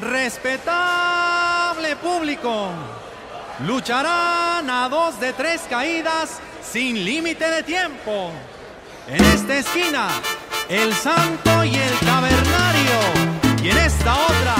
Respetable público, lucharán a dos de tres caídas sin límite de tiempo. En esta esquina, el santo y el cavernario. Y en esta otra,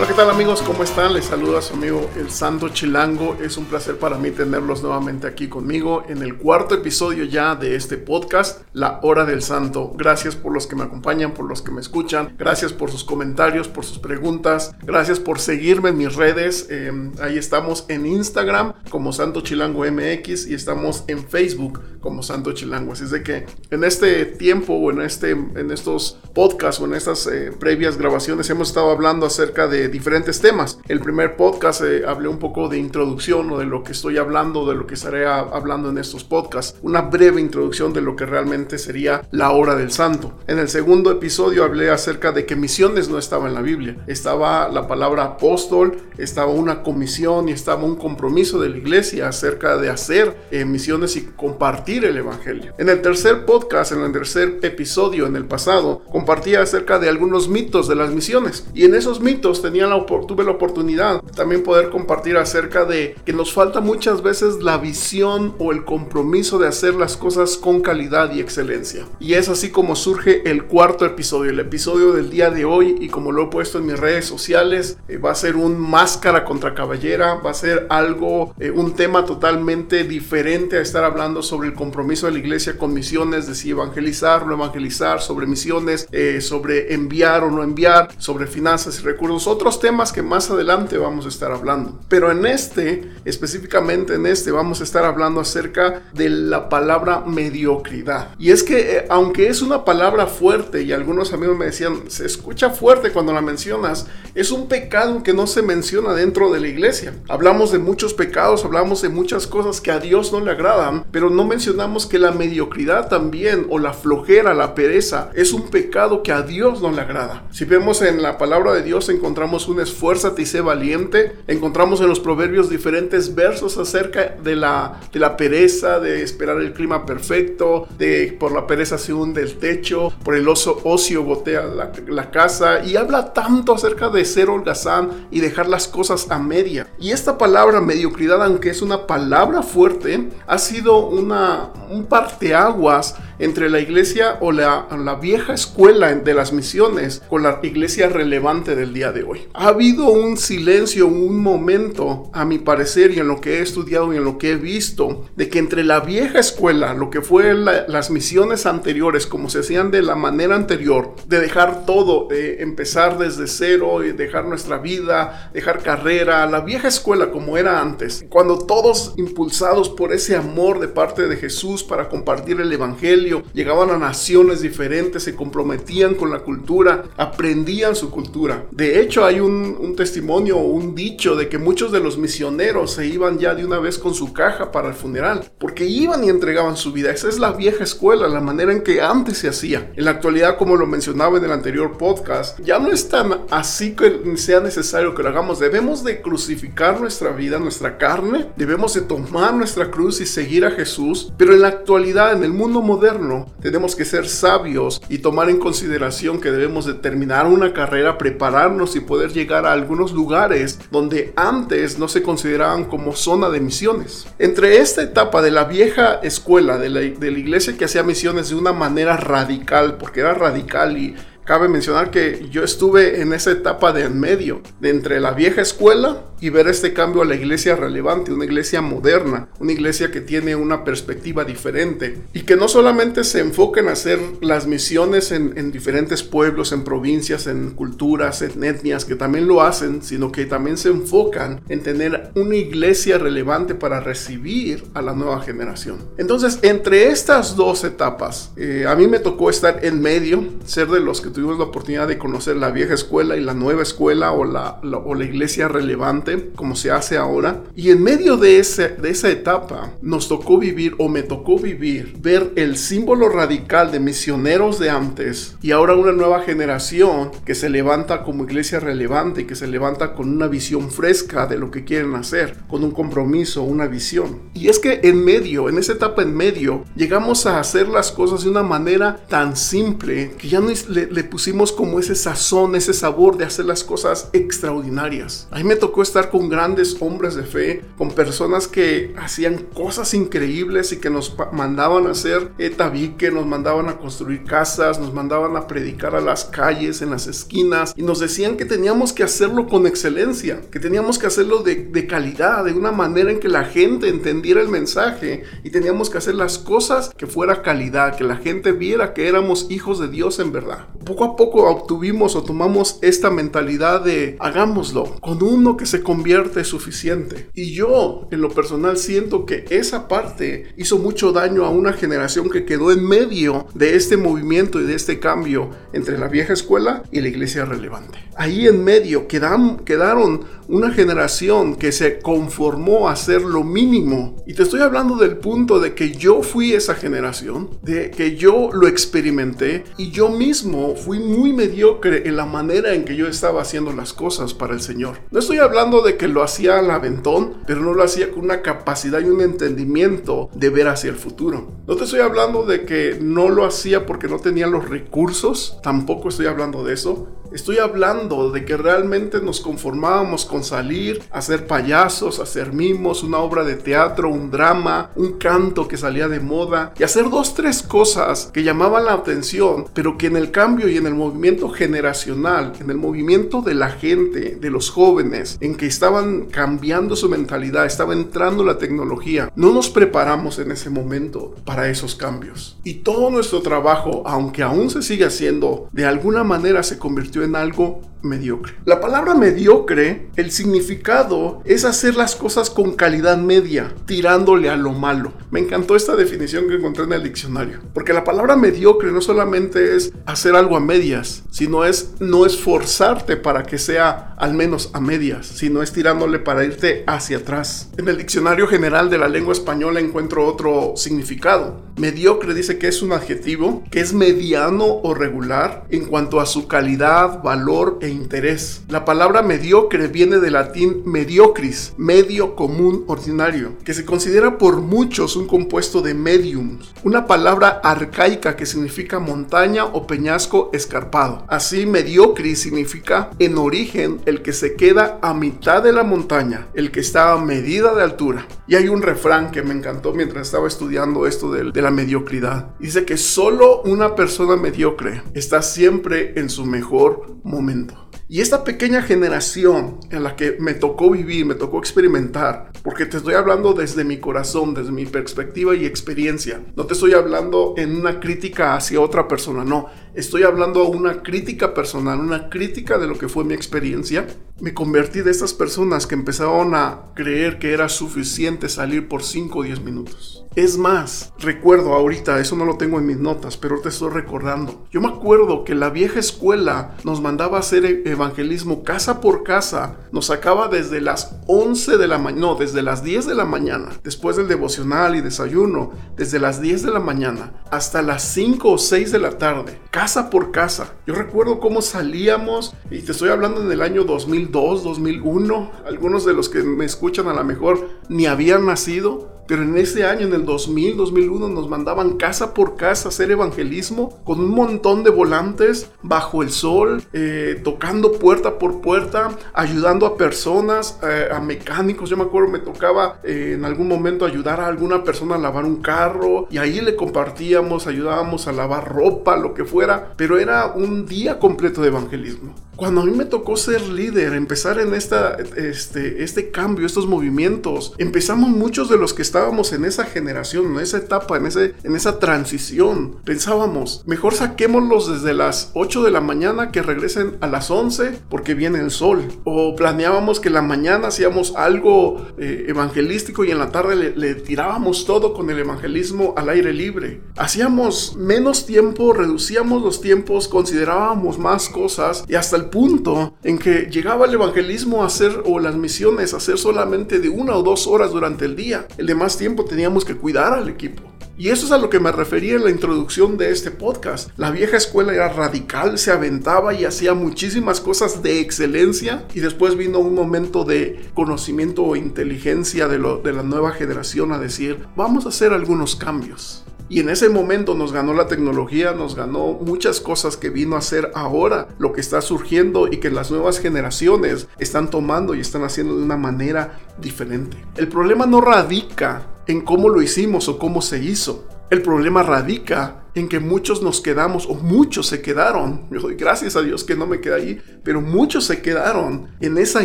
Hola, ¿qué tal amigos? ¿Cómo están? Les saluda su amigo El Santo Chilango. Es un placer para mí tenerlos nuevamente aquí conmigo en el cuarto episodio ya de este podcast, La Hora del Santo. Gracias por los que me acompañan, por los que me escuchan. Gracias por sus comentarios, por sus preguntas. Gracias por seguirme en mis redes. Eh, ahí estamos en Instagram como Santo Chilango MX y estamos en Facebook como Santo Chilango. Así es de que en este tiempo o en, este, en estos podcasts o en estas eh, previas grabaciones hemos estado hablando acerca de diferentes temas. El primer podcast eh, hablé un poco de introducción o de lo que estoy hablando, de lo que estaré a- hablando en estos podcasts. Una breve introducción de lo que realmente sería la hora del santo. En el segundo episodio hablé acerca de que misiones no estaba en la Biblia. Estaba la palabra apóstol, estaba una comisión y estaba un compromiso de la iglesia acerca de hacer eh, misiones y compartir el evangelio. En el tercer podcast, en el tercer episodio en el pasado, compartía acerca de algunos mitos de las misiones. Y en esos mitos tenía la, opor- tuve la oportunidad también poder compartir acerca de que nos falta muchas veces la visión o el compromiso de hacer las cosas con calidad y excelencia. Y es así como surge el cuarto episodio, el episodio del día de hoy y como lo he puesto en mis redes sociales, eh, va a ser un máscara contra caballera, va a ser algo, eh, un tema totalmente diferente a estar hablando sobre el compromiso de la iglesia con misiones, de si evangelizar no evangelizar, sobre misiones, eh, sobre enviar o no enviar, sobre finanzas y recursos, otros temas que más adelante vamos a estar hablando. Pero en este, específicamente en este, vamos a estar hablando acerca de la palabra mediocridad. Y es que eh, aunque es una palabra fuerte y algunos amigos me decían, se escucha fuerte cuando la mencionas, es un pecado que no se menciona dentro de la iglesia. Hablamos de muchos pecados, hablamos de muchas cosas que a Dios no le agradan, pero no mencionamos que la mediocridad también o la flojera, la pereza, es un pecado que a Dios no le agrada. Si vemos en la palabra de Dios encontramos un esfuérzate y sé valiente, encontramos en los proverbios diferentes versos acerca de la, de la pereza, de esperar el clima perfecto, de por la pereza se hunde el techo, por el oso, ocio gotea la, la casa y habla tanto acerca de ser holgazán y dejar las cosas a media. Y esta palabra mediocridad, aunque es una palabra fuerte, ha sido una, un parteaguas entre la iglesia o la, la vieja escuela de las misiones con la iglesia relevante del día de hoy. Ha habido un silencio, un momento, a mi parecer, y en lo que he estudiado y en lo que he visto, de que entre la vieja escuela, lo que fue la- las misiones anteriores, como se hacían de la manera anterior, de dejar todo, de empezar desde cero y dejar nuestra vida, dejar carrera, la vieja escuela como era antes, cuando todos impulsados por ese amor de parte de Jesús para compartir el evangelio, llegaban a naciones diferentes, se comprometían con la cultura, aprendían su cultura. De hecho, hay un, testimonio o un dicho de que muchos de los misioneros se iban ya de una vez con su caja para el funeral, porque iban y entregaban su vida. Esa es la vieja escuela, la manera en que antes se hacía. En la actualidad, como lo mencionaba en el anterior podcast, ya no es tan así que sea necesario que lo hagamos. Debemos de crucificar nuestra vida, nuestra carne, debemos de tomar nuestra cruz y seguir a Jesús, pero en la actualidad, en el mundo moderno, tenemos que ser sabios y tomar en consideración que debemos de terminar una carrera, prepararnos y poder llegar a algunos lugares donde antes no se consideraban como zona de misiones. Entre esta etapa de la vieja escuela de la, de la iglesia que hacía misiones de una manera radical, porque era radical y Cabe mencionar que yo estuve en esa etapa de en medio, de entre la vieja escuela y ver este cambio a la iglesia relevante, una iglesia moderna, una iglesia que tiene una perspectiva diferente y que no solamente se enfoca en hacer las misiones en, en diferentes pueblos, en provincias, en culturas, en etnias, que también lo hacen, sino que también se enfocan en tener una iglesia relevante para recibir a la nueva generación. Entonces, entre estas dos etapas, eh, a mí me tocó estar en medio, ser de los que tuvimos la oportunidad de conocer la vieja escuela y la nueva escuela o la- o la iglesia relevante, como se hace ahora. Y en medio de, ese, de esa etapa nos tocó vivir o me tocó vivir, ver el símbolo radical de misioneros de antes y ahora una nueva generación que se levanta como iglesia relevante que se levanta con una visión fresca de lo que quieren hacer, con un compromiso, una visión. Y es que en medio, en esa etapa en medio, llegamos a hacer las cosas de una manera tan simple que ya no le, le pusimos como ese sazón, ese sabor de hacer las cosas extraordinarias. A mí me tocó estar con grandes hombres de fe, con personas que hacían cosas increíbles y que nos mandaban a hacer tabique, nos mandaban a construir casas, nos mandaban a predicar a las calles, en las esquinas, y nos decían que teníamos que hacerlo con excelencia, que teníamos que hacerlo de, de calidad, de una manera en que la gente entendiera el mensaje y teníamos que hacer las cosas que fuera calidad, que la gente viera que éramos hijos de Dios en verdad. Poco a poco obtuvimos o tomamos esta mentalidad de hagámoslo, con uno que se convierte suficiente. Y yo, en lo personal, siento que esa parte hizo mucho daño a una generación que quedó en medio de este movimiento y de este cambio entre la vieja escuela y la iglesia relevante. Ahí en medio quedan, quedaron una generación que se conformó a hacer lo mínimo. Y te estoy hablando del punto de que yo fui esa generación, de que yo lo experimenté y yo mismo fui muy mediocre en la manera en que yo estaba haciendo las cosas para el Señor. No estoy hablando de que lo hacía al aventón, pero no lo hacía con una capacidad y un entendimiento de ver hacia el futuro. No te estoy hablando de que no lo hacía porque no tenía los recursos, tampoco estoy hablando de eso. Estoy hablando de que realmente nos conformábamos con salir, hacer payasos, hacer mimos, una obra de teatro, un drama, un canto que salía de moda y hacer dos, tres cosas que llamaban la atención, pero que en el cambio y en el movimiento generacional, en el movimiento de la gente, de los jóvenes, en que estaban cambiando su mentalidad, estaba entrando la tecnología, no nos preparamos en ese momento para esos cambios. Y todo nuestro trabajo, aunque aún se sigue haciendo, de alguna manera se convirtió en algo mediocre. La palabra mediocre, el significado es hacer las cosas con calidad media, tirándole a lo malo. Me encantó esta definición que encontré en el diccionario, porque la palabra mediocre no solamente es hacer algo a medias, sino es no esforzarte para que sea al menos a medias, sino es tirándole para irte hacia atrás. En el diccionario general de la lengua española encuentro otro significado. Mediocre dice que es un adjetivo que es mediano o regular en cuanto a su calidad, valor e interés. La palabra mediocre viene del latín mediocris, medio común ordinario, que se considera por muchos un compuesto de mediums, una palabra arcaica que significa montaña o peñasco escarpado. Así, mediocris significa en origen el que se queda a mitad de la montaña, el que está a medida de altura. Y hay un refrán que me encantó mientras estaba estudiando esto de, de la mediocridad. Dice que solo una persona mediocre está siempre en su mejor momento. Y esta pequeña generación en la que me tocó vivir, me tocó experimentar, porque te estoy hablando desde mi corazón, desde mi perspectiva y experiencia. No te estoy hablando en una crítica hacia otra persona, no. Estoy hablando una crítica personal, una crítica de lo que fue mi experiencia. Me convertí de estas personas que empezaron a creer que era suficiente salir por 5 o 10 minutos. Es más, recuerdo ahorita, eso no lo tengo en mis notas, pero te estoy recordando. Yo me acuerdo que la vieja escuela nos mandaba a hacer e- evangelismo casa por casa. Nos sacaba desde las 11 de la mañana, no, desde las 10 de la mañana, después del devocional y desayuno, desde las 10 de la mañana hasta las 5 o 6 de la tarde, casa por casa. Yo recuerdo cómo salíamos, y te estoy hablando en el año 2002, 2001. Algunos de los que me escuchan a lo mejor ni habían nacido pero en ese año, en el 2000, 2001, nos mandaban casa por casa a hacer evangelismo con un montón de volantes bajo el sol, eh, tocando puerta por puerta, ayudando a personas, eh, a mecánicos. Yo me acuerdo, me tocaba eh, en algún momento ayudar a alguna persona a lavar un carro y ahí le compartíamos, ayudábamos a lavar ropa, lo que fuera, pero era un día completo de evangelismo. Cuando a mí me tocó ser líder, empezar en esta, este, este cambio, estos movimientos, empezamos muchos de los que estábamos en esa generación, en esa etapa, en, ese, en esa transición. Pensábamos, mejor saquémoslos desde las 8 de la mañana que regresen a las 11 porque viene el sol. O planeábamos que la mañana hacíamos algo eh, evangelístico y en la tarde le, le tirábamos todo con el evangelismo al aire libre. Hacíamos menos tiempo, reducíamos los tiempos, considerábamos más cosas y hasta el punto en que llegaba el evangelismo a hacer o las misiones a hacer solamente de una o dos horas durante el día. El más tiempo teníamos que cuidar al equipo. Y eso es a lo que me refería en la introducción de este podcast. La vieja escuela era radical, se aventaba y hacía muchísimas cosas de excelencia y después vino un momento de conocimiento o inteligencia de, lo, de la nueva generación a decir, vamos a hacer algunos cambios. Y en ese momento nos ganó la tecnología, nos ganó muchas cosas que vino a ser ahora lo que está surgiendo y que las nuevas generaciones están tomando y están haciendo de una manera diferente. El problema no radica en cómo lo hicimos o cómo se hizo. El problema radica en que muchos nos quedamos, o muchos se quedaron, yo doy gracias a Dios que no me quedé ahí, pero muchos se quedaron en esa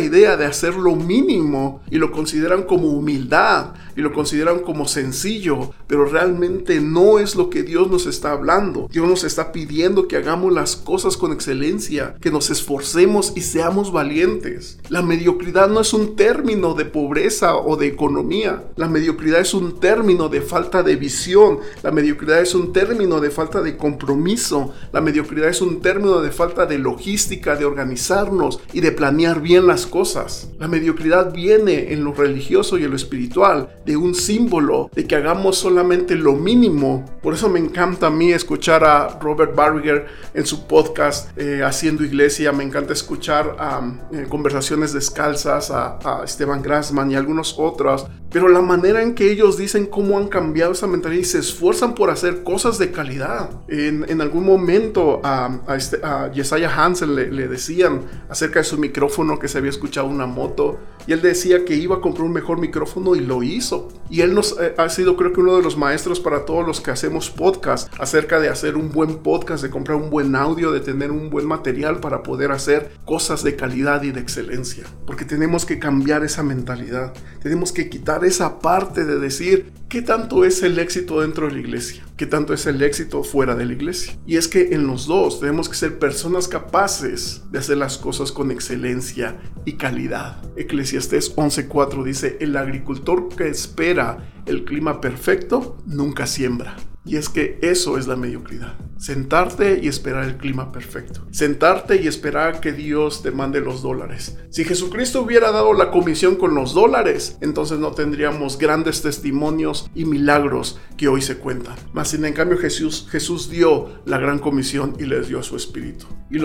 idea de hacer lo mínimo y lo consideran como humildad y lo consideran como sencillo, pero realmente no es lo que Dios nos está hablando. Dios nos está pidiendo que hagamos las cosas con excelencia, que nos esforcemos y seamos valientes. La mediocridad no es un término de pobreza o de economía, la mediocridad es un término de falta de visión, la mediocridad es un término de falta de compromiso. La mediocridad es un término de falta de logística, de organizarnos y de planear bien las cosas. La mediocridad viene en lo religioso y en lo espiritual de un símbolo de que hagamos solamente lo mínimo. Por eso me encanta a mí escuchar a Robert Barriger en su podcast eh, Haciendo Iglesia. Me encanta escuchar eh, conversaciones descalzas a, a Esteban Grassman y algunos otros. Pero la manera en que ellos dicen cómo han cambiado esa mentalidad y se esfuerzan por hacer cosas de calidad en, algún momento a, a, este, Hansen le, decían acerca de su micrófono que se había escuchado una moto y él decía que iba a comprar un mejor micrófono y lo hizo. Y él nos eh, ha sido creo que uno de los maestros para todos los que hacemos podcast acerca de hacer un buen podcast, de comprar un buen audio, de tener un buen material para poder hacer cosas de calidad y de excelencia. Porque tenemos que cambiar esa mentalidad. Tenemos que quitar esa parte de decir qué tanto es el éxito dentro de la iglesia, qué tanto es el éxito fuera de la iglesia. Y es que en los dos tenemos que ser personas capaces de hacer las cosas con excelencia y calidad. Eclesiastés 11:4 dice, el agricultor que espera el clima perfecto nunca siembra. Y es que eso es la mediocridad. Sentarte y esperar el clima perfecto. Sentarte y esperar que Dios te mande los dólares. Si Jesucristo hubiera dado la comisión con los dólares, entonces no tendríamos grandes testimonios y milagros que hoy se cuentan. Mas en cambio Jesús, Jesús dio la gran comisión y les dio su espíritu. Y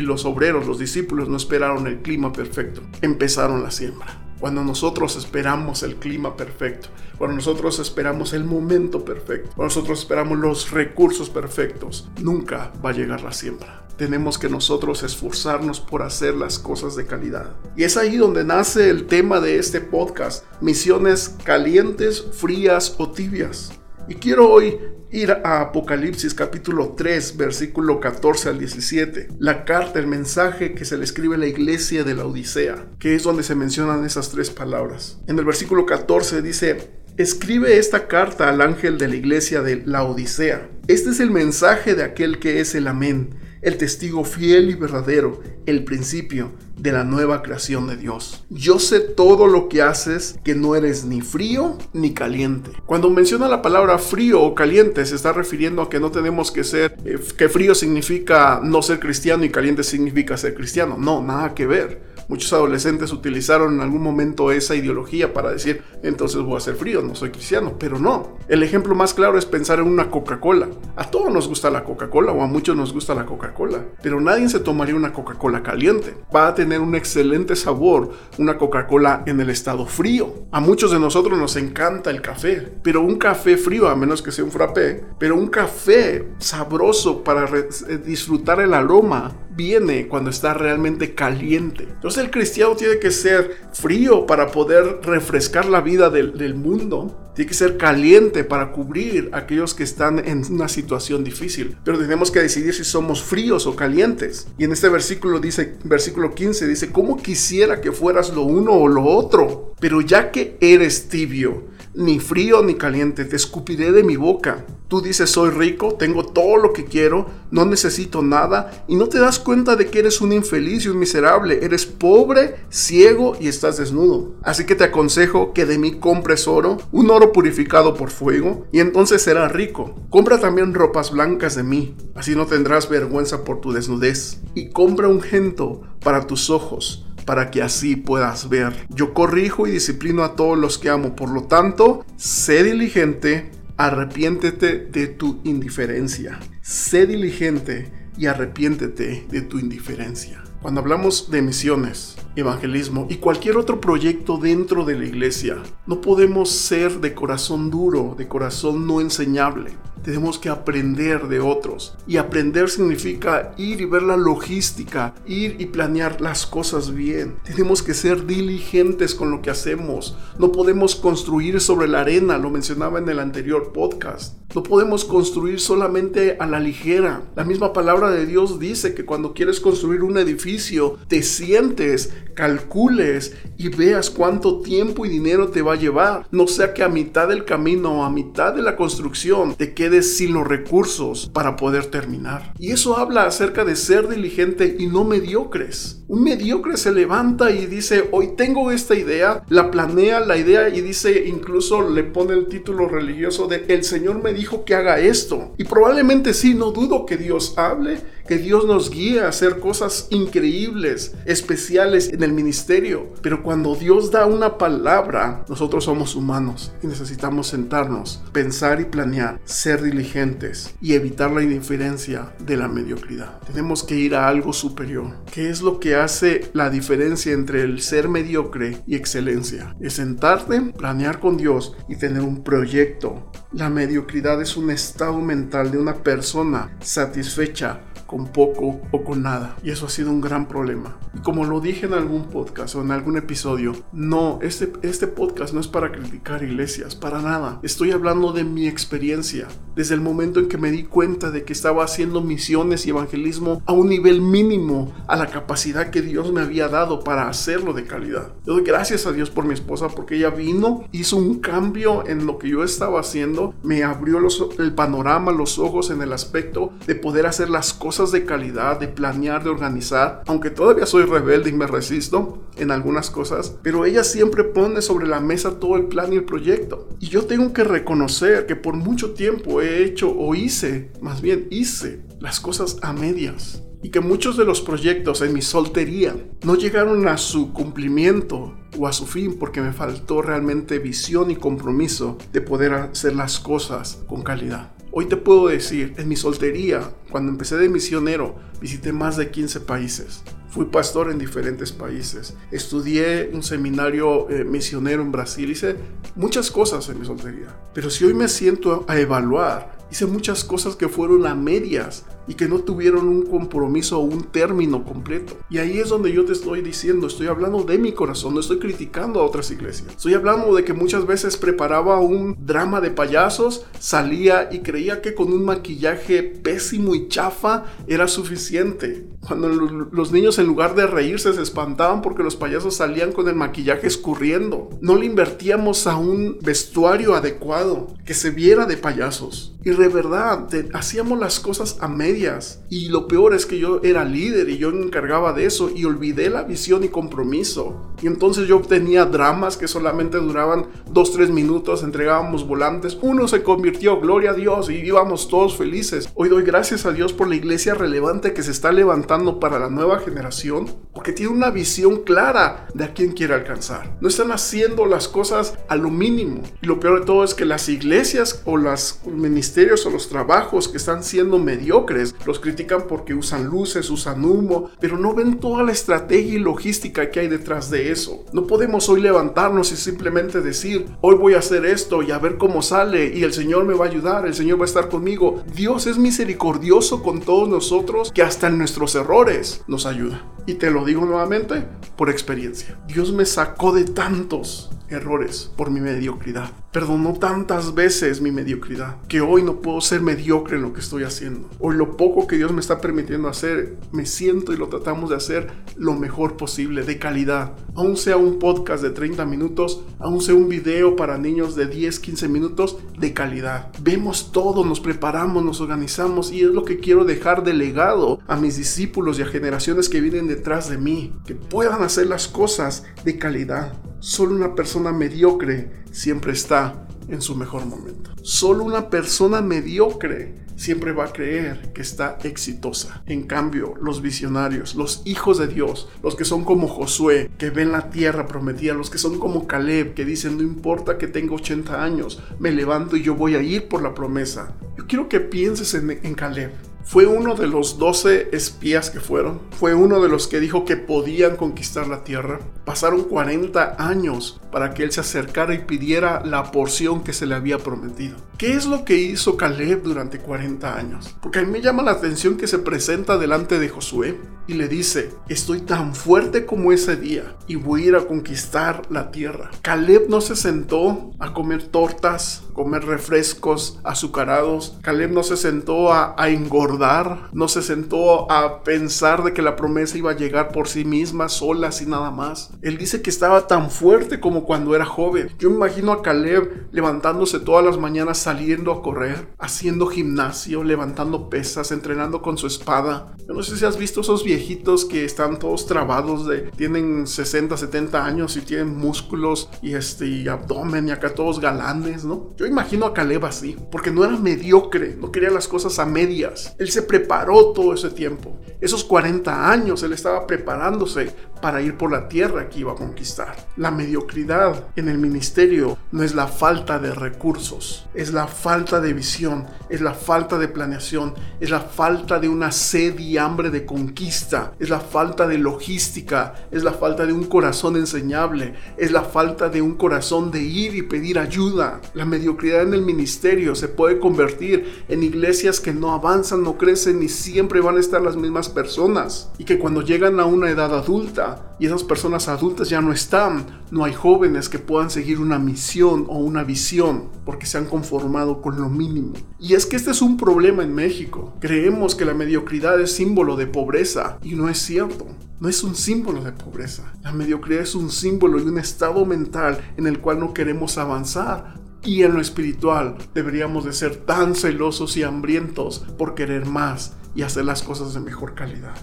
los obreros, los discípulos no esperaron el clima perfecto. Empezaron la siembra cuando nosotros esperamos el clima perfecto, cuando nosotros esperamos el momento perfecto, cuando nosotros esperamos los recursos perfectos, nunca va a llegar la siembra. Tenemos que nosotros esforzarnos por hacer las cosas de calidad. Y es ahí donde nace el tema de este podcast, misiones calientes, frías o tibias. Y quiero hoy ir a Apocalipsis capítulo 3, versículo 14 al 17, la carta, el mensaje que se le escribe a la iglesia de la Odisea, que es donde se mencionan esas tres palabras. En el versículo 14 dice, escribe esta carta al ángel de la iglesia de la Odisea. Este es el mensaje de aquel que es el amén el testigo fiel y verdadero, el principio de la nueva creación de Dios. Yo sé todo lo que haces, que no eres ni frío ni caliente. Cuando menciona la palabra frío o caliente, se está refiriendo a que no tenemos que ser, eh, que frío significa no ser cristiano y caliente significa ser cristiano. No, nada que ver. Muchos adolescentes utilizaron en algún momento esa ideología para decir, entonces voy a ser frío, no soy cristiano, pero no. El ejemplo más claro es pensar en una Coca-Cola. A todos nos gusta la Coca-Cola o a muchos nos gusta la Coca-Cola, pero nadie se tomaría una Coca-Cola caliente. Va a tener un excelente sabor una Coca-Cola en el estado frío. A muchos de nosotros nos encanta el café, pero un café frío, a menos que sea un frappé, pero un café sabroso para eh, disfrutar el aroma viene cuando está realmente caliente. El cristiano tiene que ser frío para poder refrescar la vida del, del, mundo. Tiene que ser caliente para cubrir a aquellos que están en una situación difícil. Pero tenemos que decidir si somos fríos o calientes. Y en este versículo dice, versículo 15 dice, ¿cómo quisiera que fueras lo uno o lo otro? Pero ya que eres tibio, ni frío ni caliente, te escupiré de mi boca. Tú dices, soy rico, tengo todo lo que quiero, no necesito nada, y no te das cuenta de que eres un infeliz y un miserable, eres pobre, ciego y estás desnudo. Así que te aconsejo que de mí compres oro, un oro purificado por fuego, y entonces serás rico. Compra también ropas blancas de mí, así no tendrás vergüenza por tu desnudez. Y compra un gento para tus ojos para que así puedas ver. Yo corrijo y disciplino a todos los que amo, por lo tanto, sé diligente, arrepiéntete de tu indiferencia. Sé diligente y arrepiéntete de tu indiferencia. Cuando hablamos de misiones, evangelismo y cualquier otro proyecto dentro de la iglesia. No podemos ser de corazón duro, de corazón no enseñable. Tenemos que aprender de otros. Y aprender significa ir y ver la logística, ir y planear las cosas bien. Tenemos que ser diligentes con lo que hacemos. No podemos construir sobre la arena, lo mencionaba en el anterior podcast. No podemos construir solamente a la ligera. La misma palabra de Dios dice que cuando quieres construir un edificio, te sientes, calcules y veas cuánto tiempo y dinero te va a llevar. No sea que a mitad del camino o a mitad de la construcción te quede sin los recursos para poder terminar. Y eso habla acerca de ser diligente y no mediocres. Un mediocre se levanta y dice, hoy tengo esta idea, la planea la idea y dice, incluso le pone el título religioso de, el Señor me dijo que haga esto. Y probablemente sí, no dudo que Dios hable, que Dios nos guíe a hacer cosas increíbles, especiales en el ministerio. Pero cuando Dios da una palabra, nosotros somos humanos y necesitamos sentarnos, pensar y planear, ser diligentes y evitar la indiferencia de la mediocridad. Tenemos que ir a algo superior. ¿Qué es lo que hace la diferencia entre el ser mediocre y excelencia? Es sentarte, planear con Dios y tener un proyecto. La mediocridad es un estado mental de una persona satisfecha con poco o con nada. Y eso ha sido un gran problema. Y como lo dije en algún podcast o en algún episodio, no, este, este podcast no es para criticar iglesias, para nada. Estoy hablando de mi experiencia. Desde el momento en que me di cuenta de que estaba haciendo misiones y evangelismo a un nivel mínimo a la capacidad que Dios me había dado para hacerlo de calidad. Le doy gracias a Dios por mi esposa porque ella vino, hizo un cambio en lo que yo estaba haciendo, me abrió los, el panorama, los ojos en el aspecto de poder hacer las cosas de calidad, de planear, de organizar, aunque todavía soy rebelde y me resisto en algunas cosas, pero ella siempre pone sobre la mesa todo el plan y el proyecto. Y yo tengo que reconocer que por mucho tiempo he hecho o hice, más bien hice las cosas a medias y que muchos de los proyectos en mi soltería no llegaron a su cumplimiento o a su fin porque me faltó realmente visión y compromiso de poder hacer las cosas con calidad. Hoy te puedo decir, en mi soltería, cuando empecé de misionero, visité más de 15 países. Fui pastor en diferentes países. Estudié un seminario eh, misionero en Brasil. Hice muchas cosas en mi soltería. Pero si hoy me siento a evaluar, hice muchas cosas que fueron a medias y que no tuvieron un compromiso o un término completo. Y ahí es donde yo te estoy diciendo, estoy hablando de mi corazón, no estoy criticando a otras iglesias. Estoy hablando de que muchas veces preparaba un drama de payasos, salía y creía que con un maquillaje pésimo y chafa era suficiente. Cuando los niños en lugar de reírse se espantaban porque los payasos salían con el maquillaje escurriendo. No le invertíamos a un vestuario adecuado que se viera de payasos. Y de verdad, hacíamos las cosas a medias. Y lo peor es que yo era líder y yo me encargaba de eso y olvidé la visión y compromiso. Y entonces yo obtenía dramas que solamente duraban 2-3 minutos, entregábamos volantes. Uno se convirtió, gloria a Dios, y íbamos todos felices. Hoy doy gracias a Dios por la iglesia relevante que se está levantando para la nueva generación, porque tiene una visión clara de a quién quiere alcanzar. No están haciendo las cosas a lo mínimo. Y lo peor de todo es que las iglesias o las ministerios o los trabajos que están siendo mediocres los critican porque usan luces, usan humo, pero no ven toda la estrategia y logística que hay detrás de eso. No podemos hoy levantarnos y simplemente decir, hoy voy a hacer esto y a ver cómo sale y el Señor me va a ayudar, el Señor va a estar conmigo. Dios es misericordioso con todos nosotros que hasta en nuestros errores nos ayuda. Y te lo digo nuevamente por experiencia. Dios me sacó de tantos errores por mi mediocridad. Perdonó tantas veces mi mediocridad que hoy no puedo ser mediocre en lo que estoy haciendo. Hoy lo poco que Dios me está permitiendo hacer, me siento y lo tratamos de hacer lo mejor posible, de calidad. Aún sea un podcast de 30 minutos, aún sea un video para niños de 10, 15 minutos, de calidad. Vemos todo, nos preparamos, nos organizamos y es lo que quiero dejar de legado a mis discípulos y a generaciones que vienen detrás de mí, que puedan hacer las cosas de calidad. Solo una persona mediocre siempre está en su mejor momento. Solo una persona mediocre siempre va a creer que está exitosa. En cambio, los visionarios, los hijos de Dios, los que son como Josué, que ven la tierra prometida, los que son como Caleb, que dicen, no importa que tenga 80 años, me levanto y yo voy a ir por la promesa. Yo quiero que pienses en, en Caleb. Fue uno de los doce espías que fueron. Fue uno de los que dijo que podían conquistar la tierra. Pasaron 40 años para que él se acercara y pidiera la porción que se le había prometido. ¿Qué es lo que hizo Caleb durante 40 años? Porque a mí me llama la atención que se presenta delante de Josué y le dice, estoy tan fuerte como ese día y voy a ir a conquistar la tierra. Caleb no se sentó a comer tortas, comer refrescos azucarados. Caleb no se sentó a, engordar, no se sentó a pensar de que la promesa iba a llegar por sí misma, sola, sin nada más. Él dice que estaba tan fuerte como cuando era joven. Yo imagino a Caleb levantándose todas las mañanas, saliendo a correr, haciendo gimnasio, levantando pesas, entrenando con su espada. Yo no sé si has visto esos viejitos que están todos trabados de tienen 60, 70 años y tienen músculos y este abdomen y acá todos galanes, ¿no? Imagino a Caleb así, porque no era mediocre, no quería las cosas a medias. Él se preparó todo ese tiempo. Esos 40 años él estaba preparándose para ir por la tierra que iba a conquistar. La mediocridad en el ministerio no es la falta de recursos, es la falta de visión, es la falta de planeación, es la falta de una sed y hambre de conquista, es la falta de logística, es la falta de un corazón enseñable, es la falta de un corazón de ir y pedir ayuda. La mediocridad en el ministerio se puede convertir en iglesias que no avanzan, no crecen y siempre van a estar las mismas personas y que cuando llegan a una edad adulta y esas personas adultas ya no están, no hay jóvenes que puedan seguir una misión o una visión porque se han conformado con lo mínimo. Y es que este es un problema en México. Creemos que la mediocridad es símbolo de pobreza y no es cierto. No es un símbolo de pobreza. La mediocridad es un símbolo y un estado mental en el cual no queremos avanzar. Y en lo espiritual deberíamos de ser tan celosos y hambrientos por querer más y hacer las cosas de mejor calidad.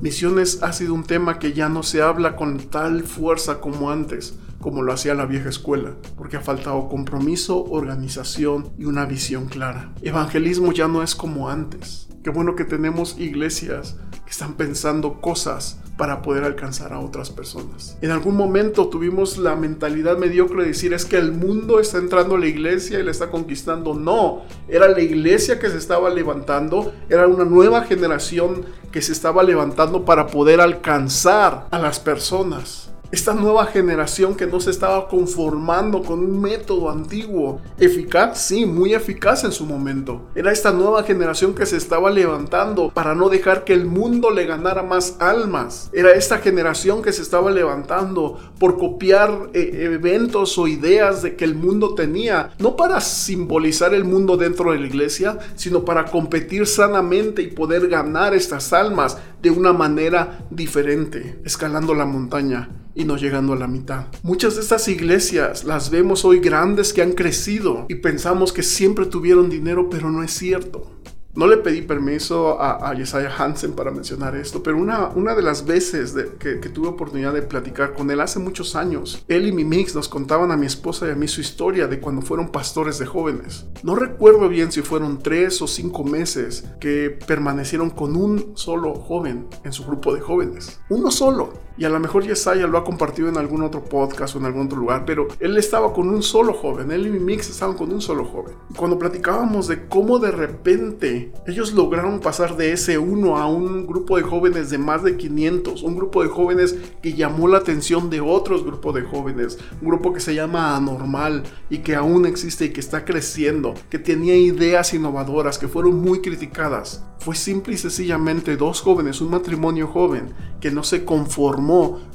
Misiones ha sido un tema que ya no se habla con tal fuerza como antes, como lo hacía la vieja escuela, porque ha faltado compromiso, organización y una visión clara. Evangelismo ya no es como antes. Qué bueno que tenemos iglesias que están pensando cosas para poder alcanzar a otras personas. En algún momento tuvimos la mentalidad mediocre de decir es que el mundo está entrando a la iglesia y la está conquistando. No, era la iglesia que se estaba levantando, era una nueva generación que se estaba levantando para poder alcanzar a las personas esta nueva generación que no se estaba conformando con un método antiguo, eficaz, sí, muy eficaz en su momento. Era esta nueva generación que se estaba levantando para no dejar que el mundo le ganara más almas. Era esta generación que se estaba levantando por copiar eh, eventos o ideas de que el mundo tenía, no para simbolizar el mundo dentro de la iglesia, sino para competir sanamente y poder ganar estas almas de una manera diferente, escalando la montaña y no llegando a la mitad. Muchas de estas iglesias las vemos hoy grandes que han crecido y pensamos que siempre tuvieron dinero, pero no es cierto. No le pedí permiso a, a Hansen para mencionar esto, pero una, una de las veces que, que, tuve oportunidad de platicar con él hace muchos años, él y mi mix nos contaban a mi esposa y a mí su historia de cuando fueron pastores de jóvenes. No recuerdo bien si fueron tres o cinco meses que permanecieron con un solo joven en su grupo de jóvenes. Uno solo. Y a lo mejor Yesaya lo ha compartido en algún otro podcast o en algún otro lugar, pero él estaba con un solo joven. Él y mi mix estaban con un solo joven. Cuando platicábamos de cómo de repente ellos lograron pasar de ese uno a un grupo de jóvenes de más de 500, un grupo de jóvenes que llamó la atención de otros grupos de jóvenes, un grupo que se llama Anormal y que aún existe y que está creciendo, que tenía ideas innovadoras que fueron muy criticadas. Fue simple y sencillamente dos jóvenes, un matrimonio joven, que no se conformó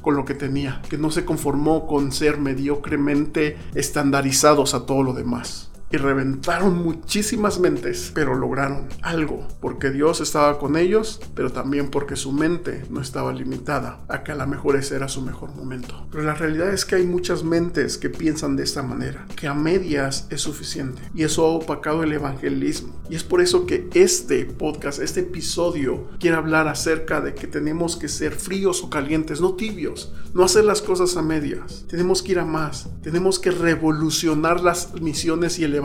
con lo que tenía, que no se conformó con ser mediocremente estandarizados a todo lo demás y reventaron muchísimas mentes, pero lograron algo, porque Dios estaba con ellos, pero también porque su mente no estaba limitada a que a lo mejor ese era su mejor momento. Pero la realidad es que hay muchas mentes que piensan de esta manera, que a medias es suficiente, y eso ha opacado el evangelismo. Y es por eso que este podcast, este episodio, quiere hablar acerca de que tenemos que ser fríos o calientes, no tibios, no hacer las cosas a medias. Tenemos que ir a más, tenemos que revolucionar las misiones y el evangelismo.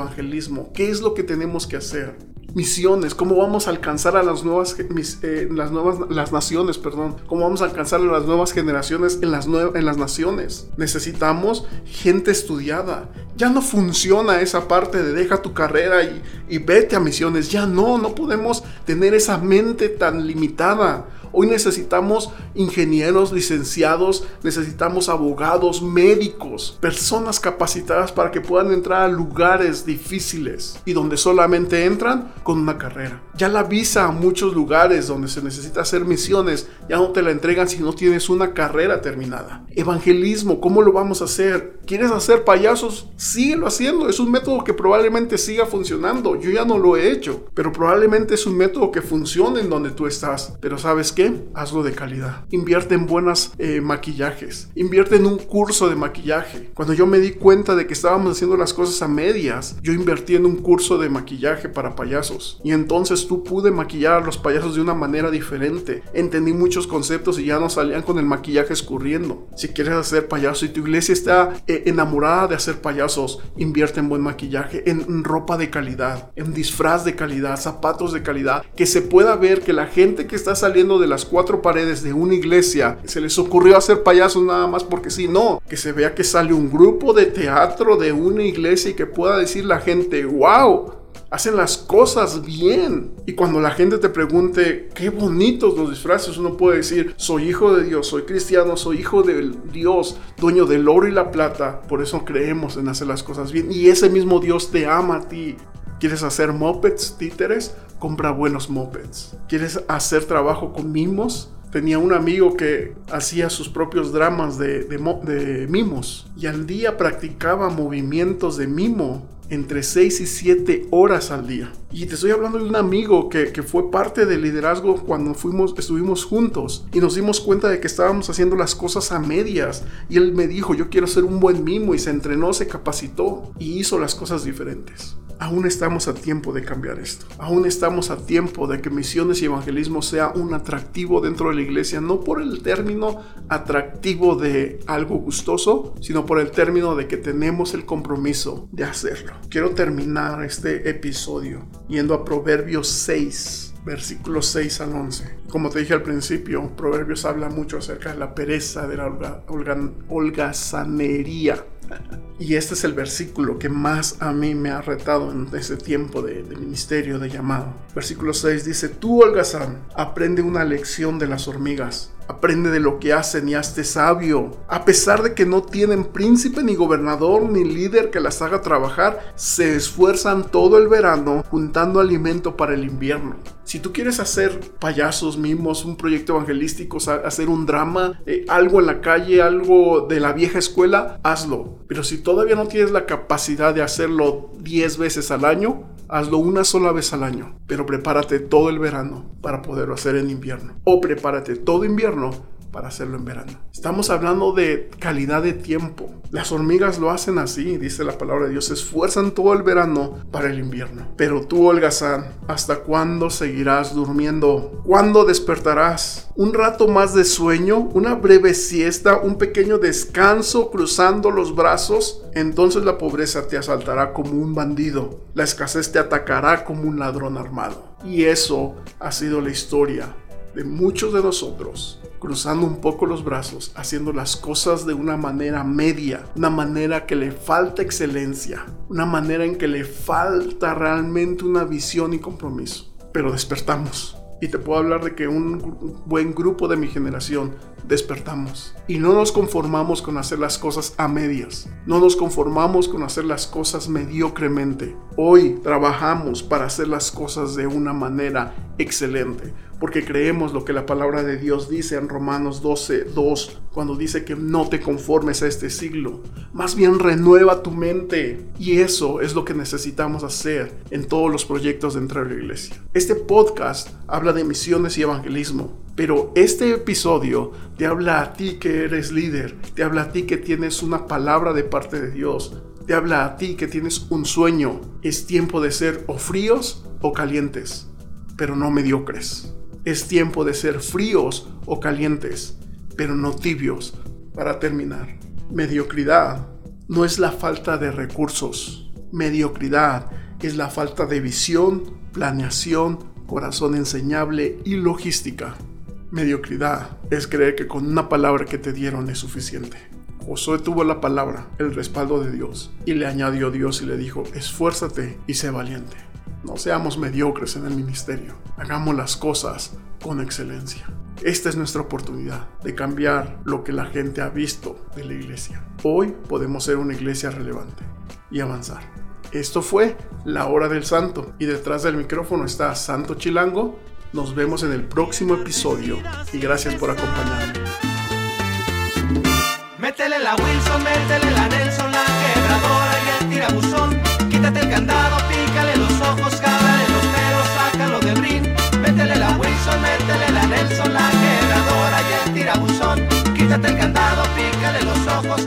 ¿Qué es lo que tenemos que hacer? misiones, cómo vamos a alcanzar a las nuevas, eh, las nuevas las naciones, perdón, cómo vamos a alcanzar a las nuevas generaciones en las, en las naciones. Necesitamos gente estudiada. Ya no funciona esa parte de deja tu carrera y, y vete a misiones. Ya no, no podemos tener esa mente tan limitada. Hoy necesitamos ingenieros, licenciados, necesitamos abogados, médicos, personas capacitadas para que puedan entrar a lugares difíciles y donde solamente entran con una carrera. Ya la visa a muchos lugares donde se necesita hacer misiones, ya no te la entregan si no tienes una carrera terminada. Evangelismo, ¿cómo lo vamos a hacer? ¿Quieres hacer payasos? Síguelo haciendo. Es un método que probablemente siga funcionando. Yo ya no lo he hecho, pero probablemente es un método que funcione en donde tú estás. Pero ¿sabes qué? Hazlo de calidad. Invierte en buenas eh, maquillajes. Invierte en un curso de maquillaje. Cuando yo me di cuenta de que estábamos haciendo las cosas a medias, yo invertí en un curso de maquillaje para payasos. Y entonces tú pude maquillar a los payasos de una manera diferente. Entendí muchos conceptos y ya no salían con el maquillaje escurriendo. Si quieres hacer payaso y tu iglesia está eh, enamorada de hacer payasos, invierte en buen maquillaje, en ropa de calidad, en disfraz de calidad, zapatos de calidad, que se pueda ver que la gente que está saliendo de las cuatro paredes de una iglesia se les ocurrió hacer payasos nada más porque sí, no, que se vea que sale un grupo de teatro de una iglesia y que pueda decir la gente, wow, hacen las cosas bien. Y cuando la gente te pregunte, qué bonitos los disfraces, uno puede decir, soy hijo de Dios, soy cristiano, soy hijo de Dios, dueño del oro y la plata. Por eso creemos en hacer las cosas bien. Y ese mismo Dios te ama a ti. ¿Quieres hacer mopeds, títeres? Compra buenos mopeds. ¿Quieres hacer trabajo con mimos? Tenía un amigo que hacía sus propios dramas de, mimos y al día practicaba movimientos de mimo entre 6 y 7 horas al día. Y te estoy hablando de un amigo que, que, fue parte del liderazgo cuando fuimos, estuvimos juntos y nos dimos cuenta de que estábamos haciendo las cosas a medias. Y él me dijo, yo quiero ser un buen mimo y se entrenó, se capacitó y hizo las cosas diferentes. Aún estamos a tiempo de cambiar esto. Aún estamos a tiempo de que misiones y evangelismo sea un atractivo dentro de la iglesia, no por el término atractivo de algo gustoso, sino por el término de que tenemos el compromiso de hacerlo. Quiero terminar este episodio yendo a Proverbios 6, versículos 6 al 11. Como te dije al principio, Proverbios habla mucho acerca de la pereza, de la holgazanería. Y este es el versículo que más a mí me ha retado en ese tiempo de, ministerio, de llamado. Versículo 6 dice, tú, holgazán, aprende una lección de las hormigas Aprende de lo que hacen y hazte sabio. A pesar de que no tienen príncipe ni gobernador ni líder que las haga trabajar, se esfuerzan todo el verano juntando alimento para el invierno. Si tú quieres hacer payasos, mimos, un proyecto evangelístico, hacer un drama, eh, algo en la calle, algo de la vieja escuela, hazlo. Pero si todavía no tienes la capacidad de hacerlo 10 veces al año, hazlo una sola vez al año, pero prepárate todo el verano para poderlo hacer en invierno. O prepárate todo invierno para hacerlo en verano. Estamos hablando de calidad de tiempo. Las hormigas lo hacen así, dice la palabra de Dios, esfuerzan todo el verano para el invierno. Pero tú, holgazán, ¿hasta cuándo seguirás durmiendo? ¿Cuándo despertarás? Un rato más de sueño, una breve siesta, un pequeño descanso cruzando los brazos, entonces la pobreza te asaltará como un bandido, la escasez te atacará como un ladrón armado. Y eso ha sido la historia de muchos de nosotros cruzando un poco los brazos, haciendo las cosas de una manera media, una manera que le falta excelencia, una manera en que le falta realmente una visión y compromiso. Pero despertamos. Y te puedo hablar de que un buen grupo de mi generación despertamos. Y no nos conformamos con hacer las cosas a medias. No nos conformamos con hacer las cosas mediocremente. Hoy trabajamos para hacer las cosas de una manera excelente porque creemos lo que la palabra de Dios dice en Romanos 12, 2, cuando dice que no te conformes a este siglo, más bien renueva tu mente. Y eso es lo que necesitamos hacer en todos los proyectos dentro de la iglesia. Este podcast habla de misiones y evangelismo, pero este episodio te habla a ti que eres líder, te habla a ti que tienes una palabra de parte de Dios, te habla a ti que tienes un sueño. Es tiempo de ser o fríos o calientes, pero no mediocres. Es tiempo de ser fríos o calientes, pero no tibios. Para terminar, mediocridad no es la falta de recursos. Mediocridad es la falta de visión, planeación, corazón enseñable y logística. Mediocridad es creer que con una palabra que te dieron es suficiente. Josué tuvo la palabra, el respaldo de Dios, y le añadió Dios y le dijo, esfuérzate y sé valiente. No seamos mediocres en el ministerio, hagamos las cosas con excelencia. Esta es nuestra oportunidad de cambiar lo que la gente ha visto de la iglesia. Hoy podemos ser una iglesia relevante y avanzar. Esto fue la hora del santo y detrás del micrófono está Santo Chilango. Nos vemos en el próximo episodio y gracias por acompañarme. Métele la Wilson, métele la Nelson, la quebradora y el tirabuzón. Quítate el candado, pícale los ojos, cálale los pelos, sácalo del ring. Métele la Wilson, métele la Nelson, la quebradora y el tirabuzón. Quítate el candado, pícale los ojos,